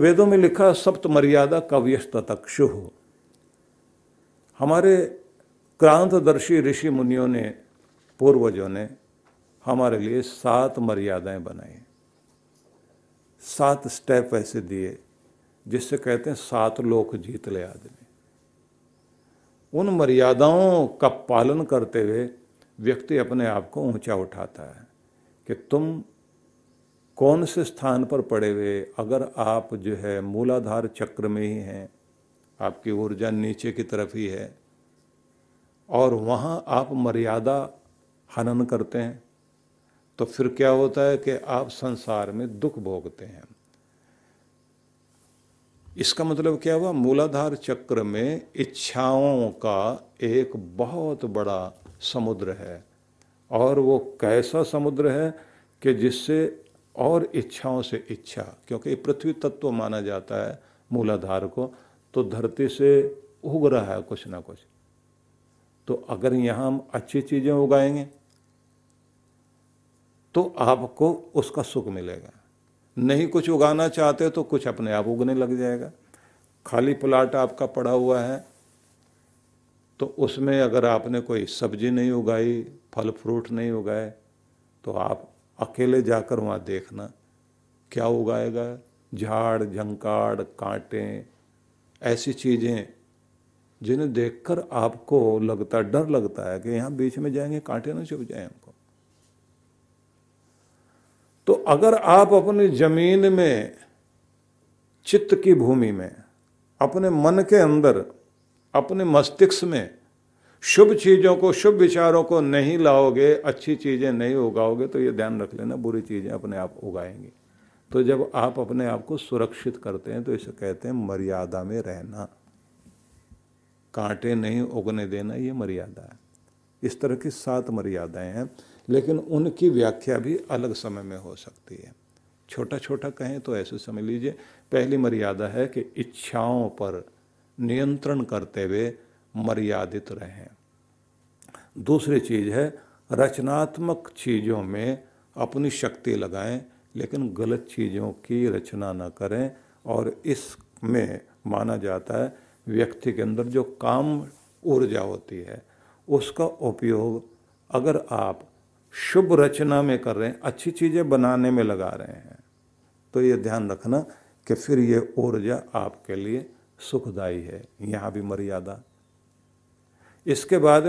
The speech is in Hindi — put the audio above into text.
वेदों में लिखा, सप्त मर्यादा कव्यस्त तक्षु हमारे क्रांतदर्शी ऋषि मुनियों ने, पूर्वजों ने हमारे लिए सात मर्यादाएँ बनाई। सात स्टेप ऐसे दिए, जिससे कहते हैं सात लोक जीत ले आदमी। उन मर्यादाओं का पालन करते हुए व्यक्ति अपने आप को ऊँचा उठाता है कि तुम कौन से स्थान पर पड़े हुए, अगर आप जो है मूलाधार चक्र में ही हैं, आपकी ऊर्जा नीचे की तरफ़ ही है, और वहाँ आप मर्यादा हनन करते हैं तो फिर क्या होता है कि आप संसार में दुख भोगते हैं। इसका मतलब क्या हुआ? मूलाधार चक्र में इच्छाओं का एक बहुत बड़ा समुद्र है, और वो कैसा समुद्र है कि जिससे और इच्छाओं से इच्छा, क्योंकि पृथ्वी तत्व माना जाता है मूलाधार को तो धरती से उग रहा है कुछ ना कुछ। तो अगर यहाँ हम अच्छी चीज़ें उगाएँगे तो आपको उसका सुख मिलेगा। नहीं कुछ उगाना चाहते तो कुछ अपने आप उगने लग जाएगा। खाली प्लाट आपका पड़ा हुआ है तो उसमें अगर आपने कोई सब्ज़ी नहीं उगाई, फल फ्रूट नहीं उगाए तो आप अकेले जाकर वहाँ देखना। क्या उगाएगा? झाड़, झंकाड़, कांटे, ऐसी चीज़ें जिन्हें देखकर आपको लगता, डर लगता है कि यहाँ बीच में जाएँगे, कांटे ना चुप जाए हमको तो अगर आप अपनी ज़मीन में, चित्त की भूमि में, अपने मन के अंदर, अपने मस्तिष्क में शुभ चीज़ों को, शुभ विचारों को नहीं लाओगे, अच्छी चीज़ें नहीं उगाओगे तो ये ध्यान रख लेना, बुरी चीज़ें अपने आप उगाएँगी। तो जब आप अपने आप को सुरक्षित करते हैं तो इसे कहते हैं मर्यादा में रहना। कांटे नहीं उगने देना, ये मर्यादा है। इस तरह की सात मर्यादाएँ हैं, लेकिन उनकी व्याख्या भी अलग समय में हो सकती है। छोटा छोटा कहें तो ऐसे समझ लीजिए, पहली मर्यादा है कि इच्छाओं पर नियंत्रण करते हुए मर्यादित रहें। दूसरी चीज़ है, रचनात्मक चीज़ों में अपनी शक्ति लगाएँ, लेकिन गलत चीज़ों की रचना न करें, और इसमें माना जाता है, व्यक्ति के अंदर जो काम ऊर्जा होती है, उसका उपयोग अगर आप शुभ रचना में कर रहे हैं, अच्छी चीज़ें बनाने में लगा रहे हैं तो ये ध्यान रखना कि फिर ये ऊर्जा आपके लिए सुखदायी है। यहाँ भी मर्यादा। इसके बाद में